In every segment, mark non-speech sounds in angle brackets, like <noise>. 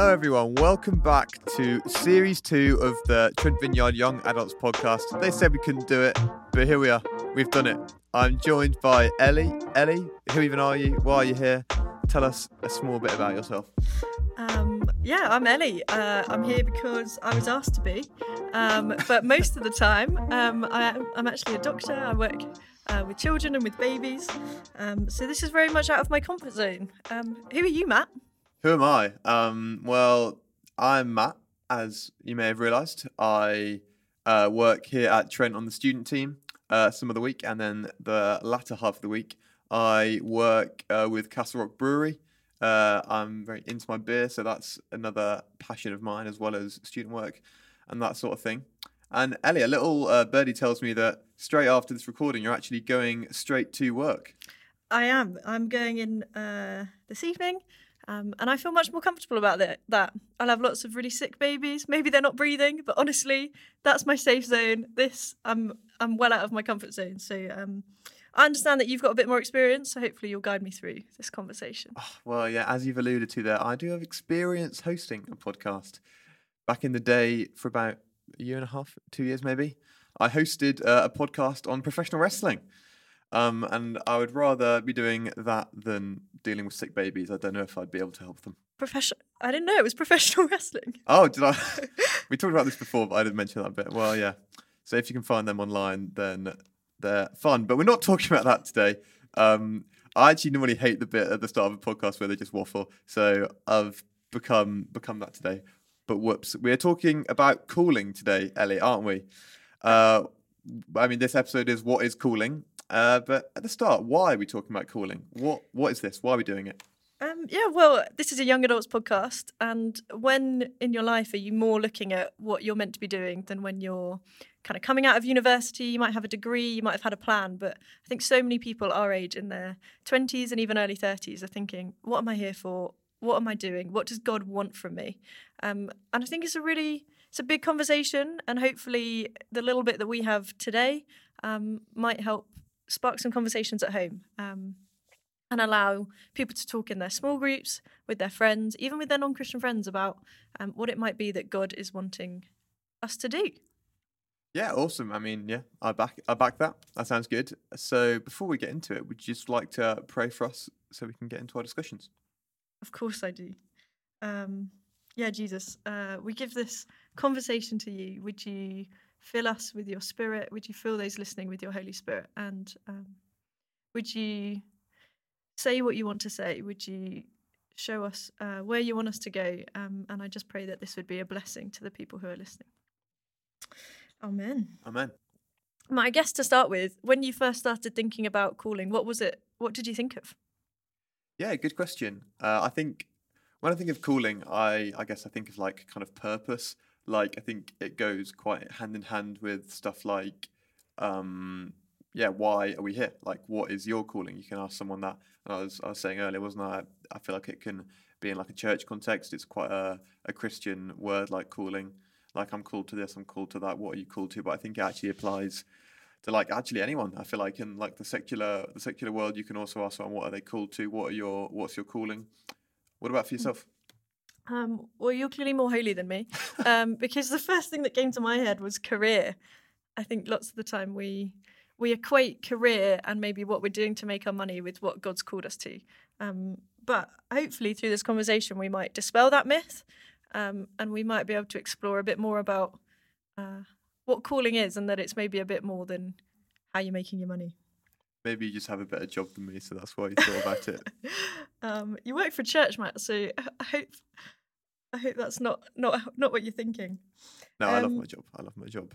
Hello, everyone. Welcome back to series two of the Trent Vineyard Young Adults podcast. They said we couldn't do it, but here we are. We've done it. I'm joined by Ellie. Ellie, who even are you? Why are you here? Tell us a small bit about yourself. Um, yeah, I'm Ellie. Uh, I'm here because I was asked to be. Um, but most of the time, um, I, am actually a doctor. I work uh, with children and with babies. Um, so this is very much out of my comfort zone. Um, who are you, Matt? Who am I? Um, well, I'm Matt, as you may have realised. I uh, work here at Trent on the student team uh, some of the week, and then the latter half of the week, I work uh, with Castle Rock Brewery. Uh, I'm very into my beer, so that's another passion of mine, as well as student work and that sort of thing. And Ellie, a little uh, birdie tells me that straight after this recording, you're actually going straight to work. I am. I'm going in uh, this evening. Um, and I feel much more comfortable about that. That I'll have lots of really sick babies. Maybe they're not breathing, but honestly, that's my safe zone. This I'm I'm well out of my comfort zone. So um, I understand that you've got a bit more experience. So hopefully you'll guide me through this conversation. Oh, well, yeah, as you've alluded to there, I do have experience hosting a podcast. Back in the day, for about a year and a half, two years maybe, I hosted uh, a podcast on professional wrestling. Um, and I would rather be doing that than dealing with sick babies. I don't know if I'd be able to help them. Professional? I didn't know it was <laughs> professional wrestling. Oh, did I? <laughs> we talked about this before, but I didn't mention that bit. Well, yeah. So if you can find them online, then they're fun. But we're not talking about that today. Um, I actually normally hate the bit at the start of a podcast where they just waffle. So I've become become that today. But whoops, we're talking about cooling today, Ellie, aren't we? Uh, I mean, this episode is what is cooling, uh, but at the start, why are we talking about calling? What What is this? Why are we doing it? Um, yeah, well, this is a young adults podcast, and when in your life are you more looking at what you're meant to be doing than when you're kind of coming out of university? You might have a degree, you might have had a plan, but I think so many people our age in their 20s and even early 30s are thinking, what am I here for? What am I doing? What does God want from me? Um, and I think it's a really it's a big conversation, and hopefully the little bit that we have today um, might help spark some conversations at home um, and allow people to talk in their small groups with their friends, even with their non Christian friends, about um, what it might be that God is wanting us to do. Yeah, awesome. I mean, yeah, I back I back that. That sounds good. So before we get into it, would you just like to pray for us so we can get into our discussions? Of course I do. Um, yeah, Jesus, uh, we give this conversation to you. Would you fill us with your spirit. Would you fill those listening with your Holy Spirit? And um, would you say what you want to say? Would you show us uh, where you want us to go? Um, and I just pray that this would be a blessing to the people who are listening. Amen. Amen. My guess to start with, when you first started thinking about calling, what was it? What did you think of? Yeah, good question. Uh, I think when I think of calling, I I guess I think of like kind of purpose like I think it goes quite hand in hand with stuff like um yeah why are we here? Like what is your calling? You can ask someone that. And I was I was saying earlier wasn't I? I feel like it can be in like a church context. It's quite a, a Christian word like calling. Like I'm called to this I'm called to that what are you called to? But I think it actually applies to like actually anyone I feel like in like the secular the secular world you can also ask someone what are they called to? What are your what's your calling? What about for yourself um, well, you're clearly more holy than me, <laughs> um, because the first thing that came to my head was career. I think lots of the time we we equate career and maybe what we're doing to make our money with what God's called us to. Um, but hopefully, through this conversation, we might dispel that myth, um, and we might be able to explore a bit more about uh, what calling is, and that it's maybe a bit more than how you're making your money. Maybe you just have a better job than me, so that's why you thought about it. <laughs> um, you work for church, Matt, so <laughs> I hope I hope that's not not not what you're thinking. No, um, I love um, my job. I love my job.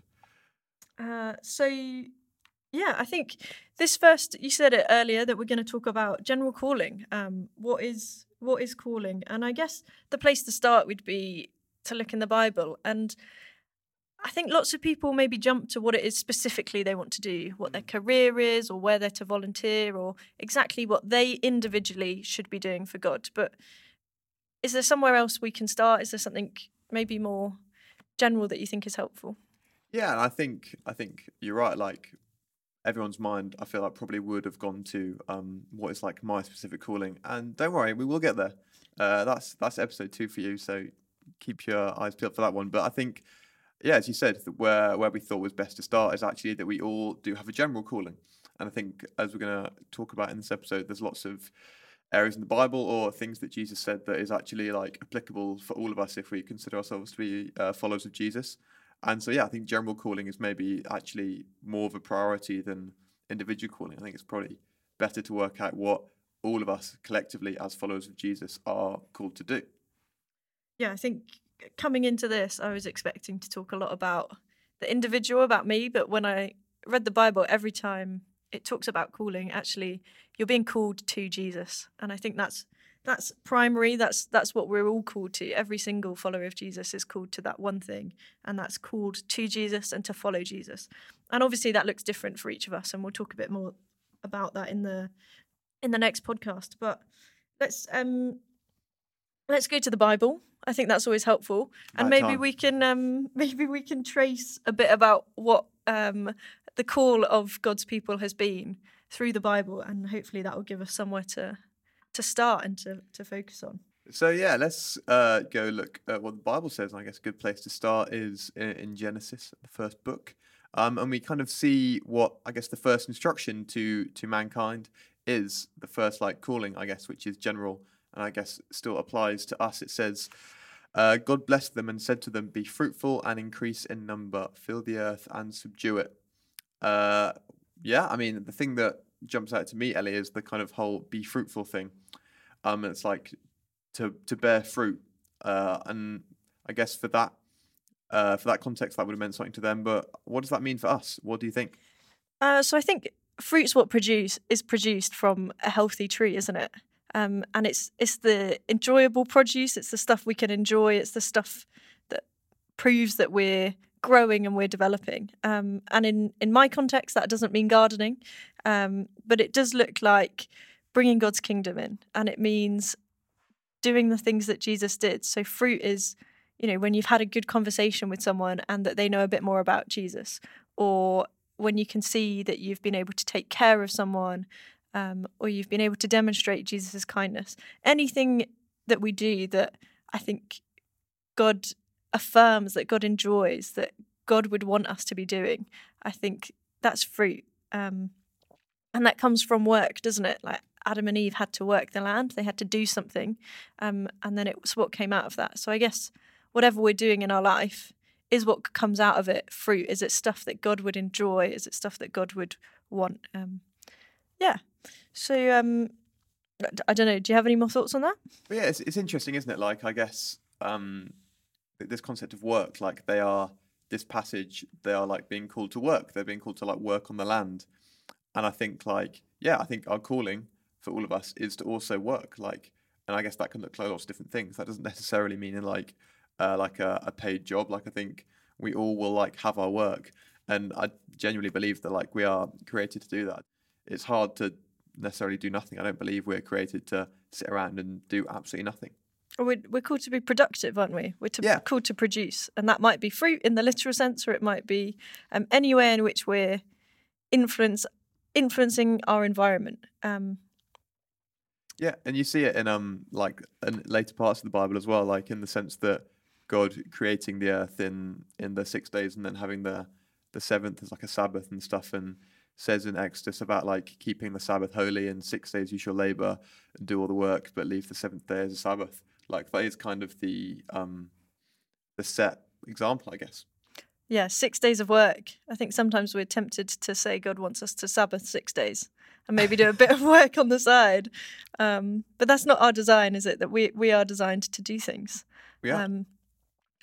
Uh, so yeah, I think this first you said it earlier that we're going to talk about general calling. Um, what is what is calling? And I guess the place to start would be to look in the Bible. And I think lots of people maybe jump to what it is specifically they want to do, what their mm. career is, or where they're to volunteer, or exactly what they individually should be doing for God. But is there somewhere else we can start? Is there something maybe more general that you think is helpful? Yeah, and I think I think you're right. Like everyone's mind, I feel like probably would have gone to um, what is like my specific calling. And don't worry, we will get there. uh, that's that's episode two for you. So keep your eyes peeled for that one. But I think, yeah, as you said, where where we thought was best to start is actually that we all do have a general calling, and I think as we're going to talk about in this episode, there's lots of areas in the Bible or things that Jesus said that is actually like applicable for all of us if we consider ourselves to be uh, followers of Jesus. And so, yeah, I think general calling is maybe actually more of a priority than individual calling. I think it's probably better to work out what all of us collectively as followers of Jesus are called to do. Yeah, I think coming into this, I was expecting to talk a lot about the individual, about me, but when I read the Bible, every time it talks about calling, actually, you're being called to Jesus, and I think that's that's primary. That's that's what we're all called to. Every single follower of Jesus is called to that one thing, and that's called to Jesus and to follow Jesus. And obviously, that looks different for each of us, and we'll talk a bit more about that in the in the next podcast. But let's um let's go to the Bible. I think that's always helpful, and Right maybe time. we can um <laughs> maybe we can trace a bit about what um the call of God's people has been through the Bible, and hopefully that will give us somewhere to to start and to to focus on. So yeah, let's uh, go look at what the Bible says. And I guess a good place to start is in, in Genesis, the first book, um, and we kind of see what I guess the first instruction to to mankind is the first like calling, I guess, which is general, and I guess still applies to us. It says. Uh, God blessed them and said to them, Be fruitful and increase in number, fill the earth and subdue it. Uh, yeah, I mean, the thing that jumps out to me, Ellie, is the kind of whole be fruitful thing. Um, it's like to to bear fruit, uh, and I guess for that uh, for that context, that would have meant something to them. But what does that mean for us? What do you think? Uh, so I think fruit's what produce is produced from a healthy tree, isn't it? Um, and it's it's the enjoyable produce. It's the stuff we can enjoy. It's the stuff that proves that we're growing and we're developing. Um, and in in my context, that doesn't mean gardening, um, but it does look like bringing God's kingdom in, and it means doing the things that Jesus did. So fruit is, you know, when you've had a good conversation with someone and that they know a bit more about Jesus, or when you can see that you've been able to take care of someone um, or you've been able to demonstrate Jesus' kindness. Anything that we do that I think God affirms, that God enjoys, that God would want us to be doing, I think that's fruit. Um, and that comes from work, doesn't it? Like Adam and Eve had to work the land, they had to do something. Um, and then it was what came out of that. So I guess whatever we're doing in our life, is what comes out of it fruit? Is it stuff that God would enjoy? Is it stuff that God would want? Um, yeah. So um, I don't know. Do you have any more thoughts on that? But yeah, it's it's interesting, isn't it? Like I guess um, this concept of work, like they are this passage, they are like being called to work. They're being called to like work on the land, and I think like yeah, I think our calling for all of us is to also work. Like, and I guess that can look like lots of different things. That doesn't <laughs> necessarily mean in like uh, like a, a paid job. Like I think we all will like have our work, and I genuinely believe that like we are created to do that. It's hard to necessarily do nothing. I don't believe we're created to sit around and do absolutely nothing. We're, we're called to be productive, aren't we? We're to, Yeah. called to produce, and that might be fruit in the literal sense, or it might be um, any way in which we're influence influencing our environment. Um, Yeah, and you see it in um like in later parts of the Bible as well, like in the sense that God creating the earth in in the six days and then having the the seventh as like a Sabbath and stuff, and says in Exodus about like keeping the Sabbath holy. and six days you shall labor and do all the work, but leave the seventh day as a Sabbath. Like that is kind of the um the set example, I guess. yeah, six days of work. I think sometimes we're tempted to say God wants us to Sabbath six days and maybe do a bit of <laughs> work on the side. Um, but that's not our design, is it? That we we are designed to do things. Are. Um,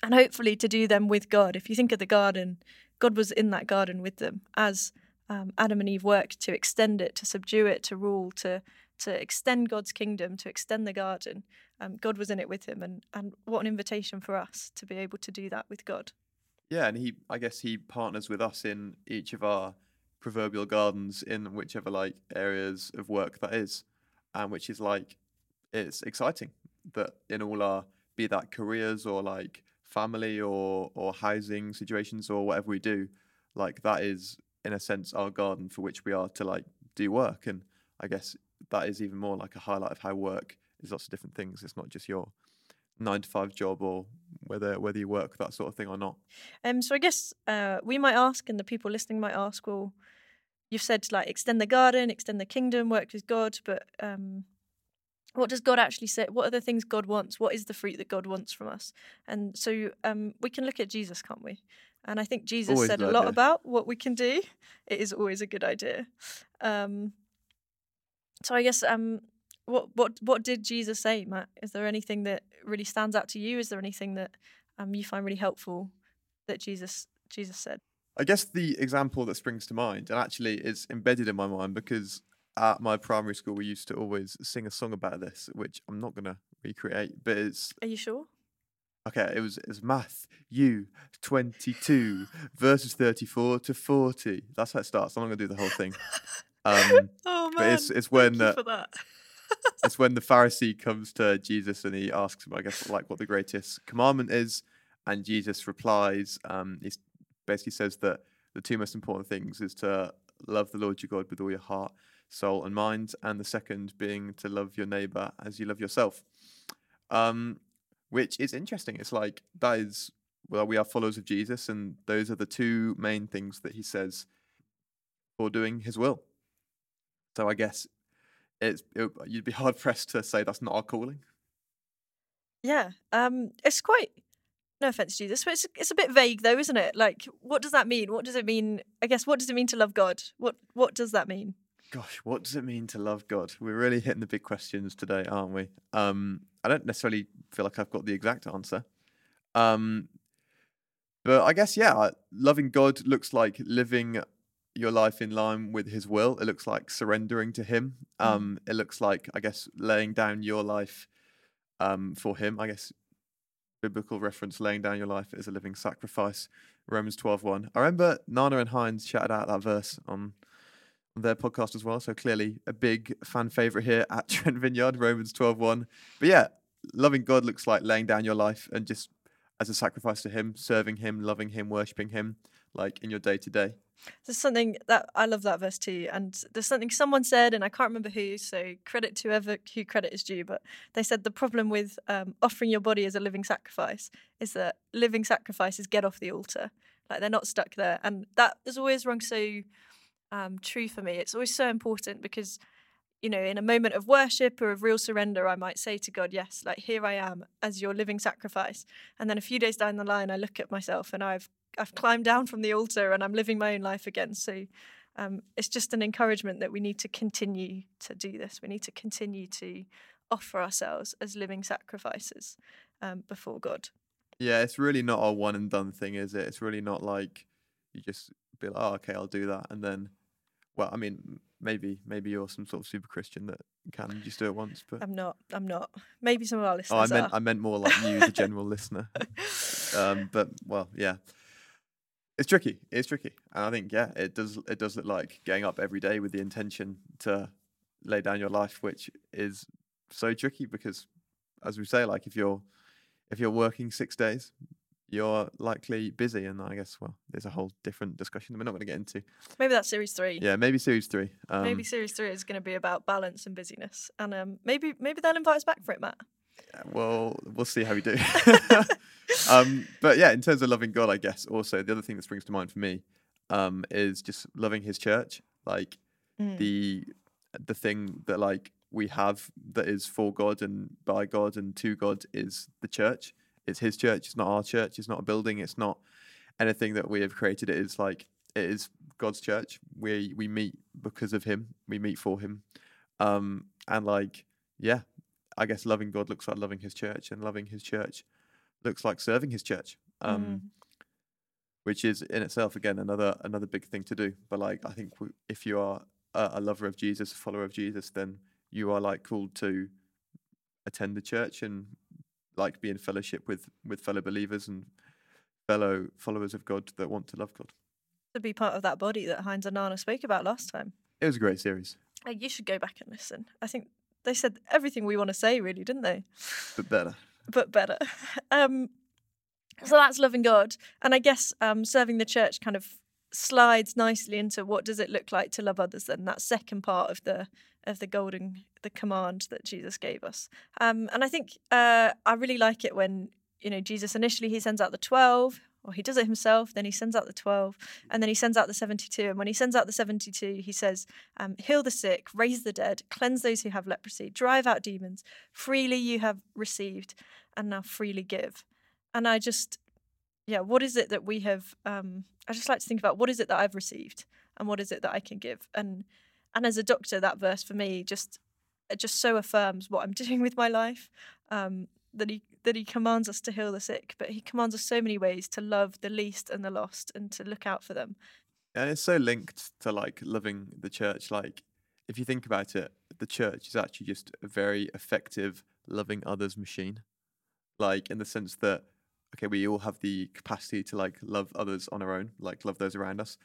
and hopefully to do them with God. If you think of the garden, God was in that garden with them as um, Adam and Eve worked to extend it, to subdue it, to rule, to to extend God's kingdom, to extend the garden. Um, God was in it with him, and and what an invitation for us to be able to do that with God. Yeah, and he, I guess he partners with us in each of our proverbial gardens in whichever like areas of work that is, and which is like, it's exciting that in all our be that careers or like family or or housing situations or whatever we do, like that is in a sense our garden for which we are to like do work, and I guess that is even more like a highlight of how work is lots of different things. It's not just your nine to five job or whether whether you work that sort of thing or not. Um, so I guess uh, we might ask, and the people listening might ask, well, you've said like extend the garden, extend the kingdom, work with God, but um, what does God actually say? What are the things God wants? What is the fruit that God wants from us? And so um, we can look at Jesus, can't we? And I think Jesus Always said a lot idea. about what we can do. It is always a good idea. Um, so I guess um, what what what did Jesus say, Matt? Is there anything that really stands out to you? Is there anything that um, you find really helpful that Jesus Jesus said? I guess the example that springs to mind, and actually it's embedded in my mind because at my primary school we used to always sing a song about this, which I'm not going to recreate, but it's Are you sure? Okay. It was it's math U 22 verses 34 to 40. That's how it starts. I'm not going to do the whole thing. Um, <laughs> Oh but it's it's when uh, for that. <laughs> it's when the Pharisee comes to Jesus and he asks him, I guess, like what the greatest commandment is, and Jesus replies, um, he basically says that the two most important things is to love the Lord your God with all your heart, soul, and mind, and the second being to love your neighbor as you love yourself. Um, which is interesting. It's like that is well, we are followers of Jesus, and those are the two main things that he says for doing His will. So I guess it's it, you'd be hard pressed to say that's not our calling. Yeah. Um, it's quite. No offense, to Jesus, but it's it's a bit vague though, isn't it? Like, what does that mean? What does it mean? I guess what does it mean to love God? What what does that mean? Gosh, what does it mean to love God? We're really hitting the big questions today, aren't we? Um, I don't necessarily feel like I've got the exact answer. Um, but I guess yeah, loving God looks like living your life in line with His will. It looks like surrendering to Him. Mm. Um, it looks like I guess laying down your life um, for Him. I guess biblical reference, laying down your life as a living sacrifice. Romans 12.1. I remember Nana and Heinz shouted out that verse on their podcast as well. So clearly a big fan favorite here at <laughs> Trent Vineyard, Romans 12.1. But yeah, loving God looks like laying down your life and just as a sacrifice to Him, serving Him, loving Him, worshipping Him, like in your day to day. There's something that I love that verse too, and there's something someone said, and I can't remember who. So credit to whoever who credit is due, but they said the problem with um, offering your body as a living sacrifice is that living sacrifices get off the altar, like they're not stuck there, and that has always rung so um, true for me. It's always so important because you know, in a moment of worship or of real surrender, I might say to God, Yes, like here I am as your living sacrifice. And then a few days down the line, I look at myself and I've I've climbed down from the altar and I'm living my own life again. So um, it's just an encouragement that we need to continue to do this. We need to continue to offer ourselves as living sacrifices um, before God. Yeah, it's really not a one and done thing, is it? It's really not like you just be like, oh, okay, I'll do that. And then, well, I mean, maybe maybe you're some sort of super Christian that can just do it once. But I'm not. I'm not. Maybe some of our listeners Oh, I meant are. I meant more like you, the <laughs> general listener. Um, but well, yeah, it's tricky. It's tricky, and I think yeah, it does. It does look like getting up every day with the intention to lay down your life, which is so tricky because, as we say, like if you're if you're working six days, you're likely busy, and I guess well, there's a whole different discussion that we're not going to get into. Maybe that's series three. Yeah, maybe series three. Um, Maybe series three is going to be about balance and busyness, and um, maybe maybe they'll invite us back for it, Matt. Yeah, Well, we'll see how we do. <laughs> um, but yeah, in terms of loving God, I guess also the other thing that springs to mind for me um, is just loving His church, like Mm. the the thing that like we have that is for God and by God and to God is the church. It's His church. It's not our church. It's not a building. It's not anything that we have created. It is like it is God's church. We we meet because of Him. We meet for Him, um, and like yeah, I guess loving God looks like loving His church, and loving His church looks like serving His church, um, Mm. which is in itself again another another big thing to do. But like I think w- if you are a, a lover of Jesus, a follower of Jesus, then you are like called to attend the church and like be in fellowship with with fellow believers and fellow followers of God that want to love God. to be part of that body that Heinz and Nana spoke about last time. It was a great series, Uh, you should go back and listen. I think they said everything we want to say, really, didn't they? but better. But better. <laughs> Um, so that's loving God, and I guess um, serving the church kind of slides nicely into what does it look like to love others. Then that second part of the of the golden the command that Jesus gave us. Um, and I think uh, I really like it when you know Jesus initially he sends out the twelve, or he does it himself. Then he sends out the twelve, and then he sends out the seventy-two. And when he sends out the seventy-two, he says, um, "Heal the sick, raise the dead, cleanse those who have leprosy, drive out demons. Freely you have received, and now freely give." And I just, yeah, what is it that we have? Um, I just like to think about what is it that I've received, and what is it that I can give, and and as a doctor, that verse for me just it just so affirms what I'm <laughs> doing with my life. Um, that he that he commands us to heal the sick, but he commands us so many ways to love the least and the lost and to look out for them. And it's so linked to like loving the church. Like, if you think about it, the church is actually just a very effective loving others machine. Like, in the sense that, okay, we all have the capacity to like love others on our own, like love those around us,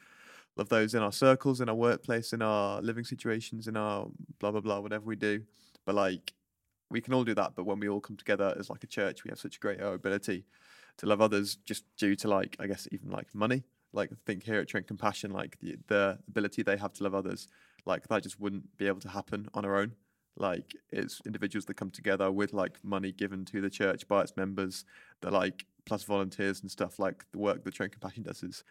love those in our circles, in our workplace, in our living situations, in our blah, blah, blah, whatever we do. But like, we can all do that. But when we all come together as like a church, we have such a great ability to love others just due to like, I guess, even like money. Like, think here at Trent Compassion, like the, the ability they have to love others, like that just wouldn't be able to happen on our own. Like, it's individuals that come together with like money given to the church by its members, that like plus volunteers and stuff. Like, the work that Trent Compassion does is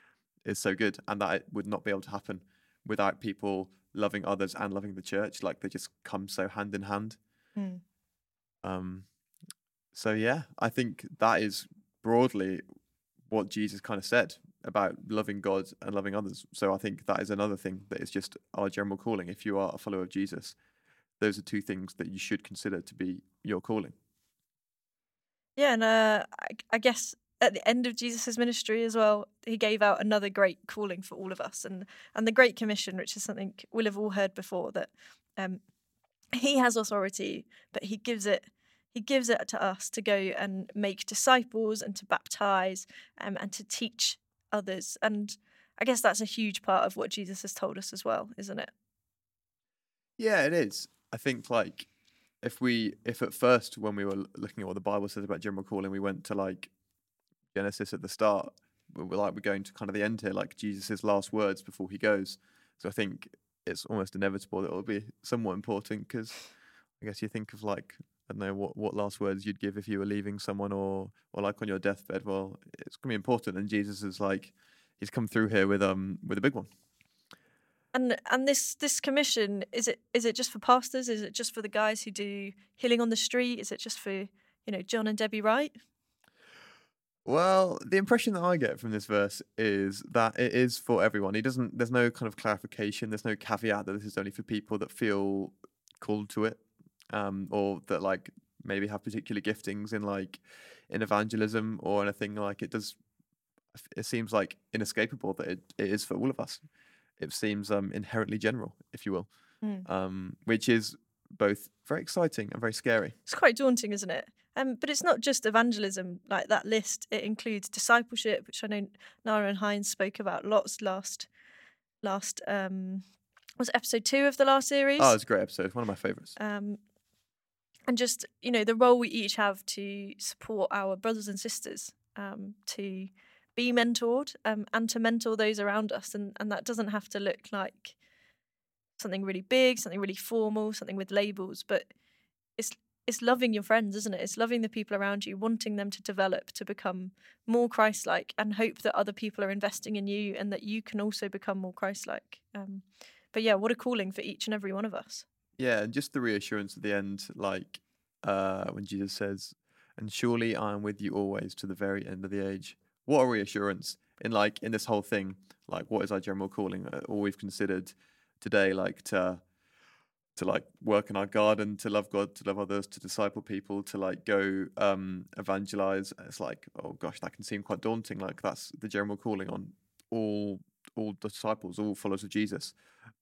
is so good, and that it would not be able to happen without people loving others and loving the church. Like, they just come so hand in hand. Mm. Um, so yeah, I think that is broadly what Jesus kind of said about loving God and loving others. So I think that is another thing that is just our general calling. If you are a follower of Jesus, those are two things that you should consider to be your calling. Yeah, and uh, I, I guess at the end of Jesus' ministry as well, he gave out another great calling for all of us, and and the Great Commission, which is something we'll have all heard before that um, he has authority, but he gives it he gives it to us to go and make disciples and to baptize um, and to teach others. And I guess that's a huge part of what Jesus has told us as well, isn't it? Yeah, it is. I think like if we if at first when we were looking at what the Bible says about general calling, we went to like Genesis at the start, we're like we're going to kind of the end here, like Jesus' last words before he goes. So I think it's almost inevitable that it'll be somewhat important because I guess you think of like I don't know what what last words you'd give if you were leaving someone or or like on your deathbed. Well, it's gonna be important, and Jesus is like he's come through here with um with a big one. And and this this commission is it is it just for pastors? Is it just for the guys who do healing on the street? Is it just for you know John and Debbie Wright? Well, the impression that I get from this verse is that it is for everyone. He doesn't. There's no kind of clarification. There's no caveat that this is only for people that feel called to it, um, or that like maybe have particular giftings in like in evangelism or anything like it does. It seems like inescapable that it, it is for all of us. It seems um, inherently general, if you will, Mm. um, which is both very exciting and very scary. It's quite daunting, isn't it? Um, but it's not just evangelism. Like that list, it includes discipleship, which I know Nara and Heinz spoke about lots last last um was it episode two of the last series. Oh, it's a great episode. One of my favorites. um, and just you know the role we each have to support our brothers and sisters um, to be mentored um, and to mentor those around us and and that doesn't have to look like something really big something really formal something with labels but it's it's loving your friends isn't it it's loving the people around you wanting them to develop to become more christ-like and hope that other people are investing in you and that you can also become more christ-like um, but yeah what a calling for each and every one of us Yeah, and just the reassurance at the end, like uh, when Jesus says, "And surely I am with you always to the very end of the age." What a reassurance! In like in this whole thing, like what is our general calling? Uh, All we've considered today, like to to like work in our garden, to love God, to love others, to disciple people, to like go um, evangelize. It's like, oh gosh, that can seem quite daunting. Like that's the general calling on all all disciples, all followers of Jesus.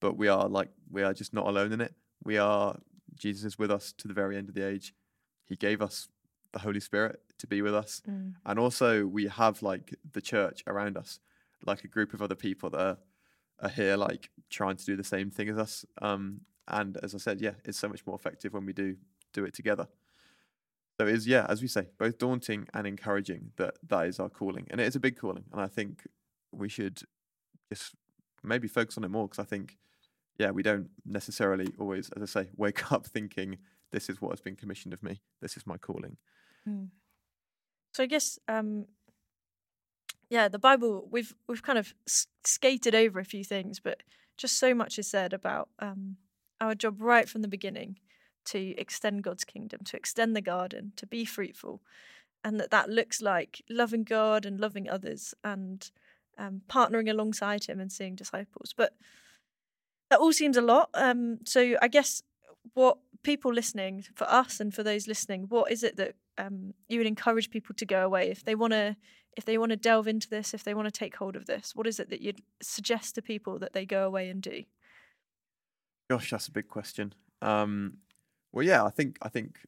But we are like we are just not alone in it. We are Jesus is with us to the very end of the age. He gave us the Holy Spirit to be with us, and also we have like the church around us, like a group of other people that are, are here, like trying to do the same thing as us. Um, and as I said, yeah, it's so much more effective when we do do it together. So it is, yeah, as we say, both daunting and encouraging that that is our calling, and it is a big calling. And I think we should just maybe focus on it more because I think yeah, we don't necessarily always, as I say, <laughs> wake up thinking this is what has been commissioned of me. This is my calling. Mm. So I guess, um, yeah, the Bible we've we've kind of skated over a few things, but just so much is said about um, our job right from the beginning to extend God's kingdom, to extend the garden, to be fruitful, and that that looks like loving God and loving others and um, partnering alongside Him and seeing disciples. But that all seems a lot. Um, so I guess what people listening, for us and for those listening, what is it that um, you would encourage people to go away if they want to if they want to delve into this, if they want to take hold of this? What is it that you'd suggest to people that they go away and do? Gosh, that's a big question. Um, well, yeah, I think I think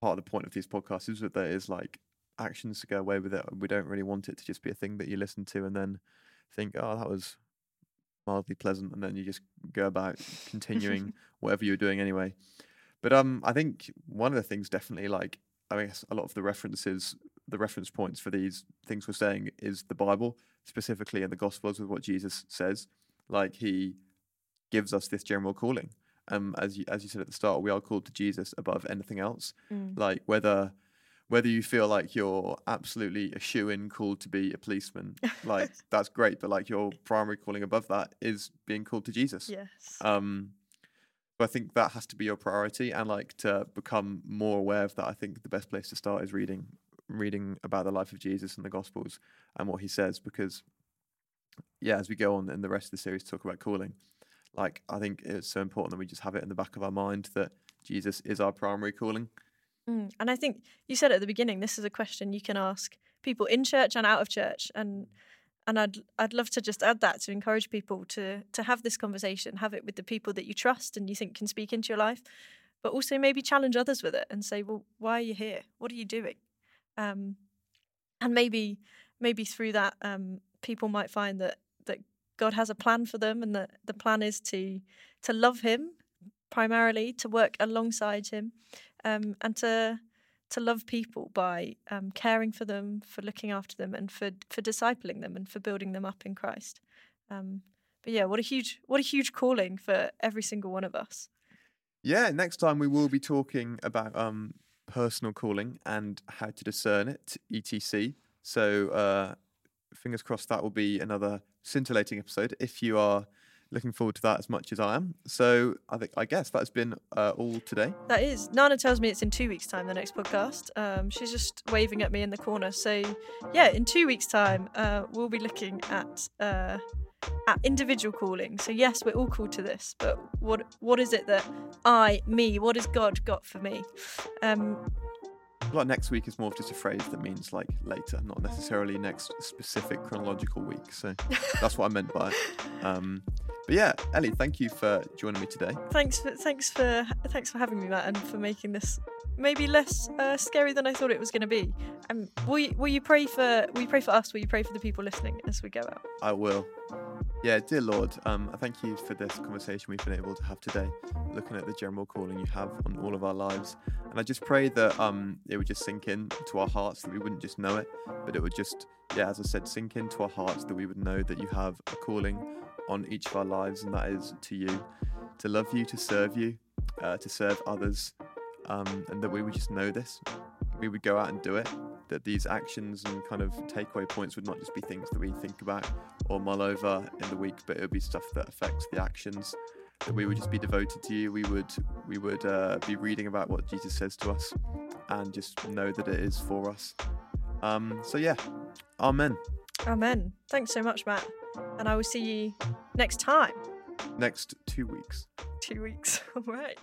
part of the point of these podcasts is that there is like actions to go away with it. We don't really want it to just be a thing that you listen to and then think, oh, that was mildly pleasant, and then you just go about continuing <laughs> whatever you're doing anyway. But um, I think one of the things definitely like I guess a lot of the references, the reference points for these things we're saying is the Bible, specifically in the Gospels with what Jesus says. Like he gives us this general calling. Um, as you as you said at the start, we are called to Jesus above anything else. Mm. Like whether whether you feel like you're absolutely a shoe in called to be a policeman, like <laughs> that's great, but like your primary calling above that is being called to Jesus. Yes. Um, so I think that has to be your priority, and like to become more aware of that. I think the best place to start is reading, reading about the life of Jesus and the Gospels and what he says, because yeah, as we go on in the rest of the series to talk about calling, like I think it's so important that we just have it in the back of our mind that Jesus is our primary calling. Mm. And I think you said at the beginning, this is a question you can ask people in church and out of church, and and I'd I'd love to just add that to encourage people to to have this conversation, have it with the people that you trust and you think can speak into your life, but also maybe challenge others with it and say, well, why are you here? What are you doing? Um, and maybe maybe through that, um, people might find that that God has a plan for them, and that the plan is to to love Him primarily, to work alongside Him, um, and to to love people by um, caring for them, for looking after them, and for for discipling them and for building them up in Christ. Um, but yeah, what a huge what a huge calling for every single one of us. Yeah, next time we will be talking about um personal calling and how to discern it, etc. So uh, fingers crossed that will be another scintillating episode if you are looking forward to that as much as I am. So I think I guess that's been uh, all today. That is. Nana tells me it's in two weeks' time, the next podcast. Um, she's just waving at me in the corner. So, yeah, in two weeks' time, uh, we'll be looking at uh, at individual calling. So, yes, we're all called to this, but what what is it that I, me, what has God got for me? Um, Like next week is more of just a phrase that means like later, not necessarily next specific chronological week. So that's what I meant by it. Um, but yeah, Ellie, thank you for joining me today. thanks for thanks for thanks for having me, Matt, and for making this maybe less uh, scary than I thought it was going to be. Um, will you, will you pray for will you pray for us? Will you pray for the people listening as we go out? I will. Yeah, dear Lord, um, I thank you for this conversation we've been able to have today, looking at the general calling you have on all of our lives. And I just pray that um, it would just sink in to our hearts, that we wouldn't just know it, but it would just, yeah, as I said, sink into our hearts, that we would know that you have a calling on each of our lives, and that is to you, to love you, to serve you, uh, to serve others, um, and that we would just know this. We would go out and do it, that these actions and kind of takeaway points would not just be things that we think about or mull over in the week, but it would be stuff that affects the actions. That we would just be devoted to you. We would we would uh, be reading about what Jesus says to us, and just know that it is for us. Um, so yeah, Amen. Amen. Thanks so much, Matt. And I will see you next time. Next two weeks. Two weeks. <laughs> All right.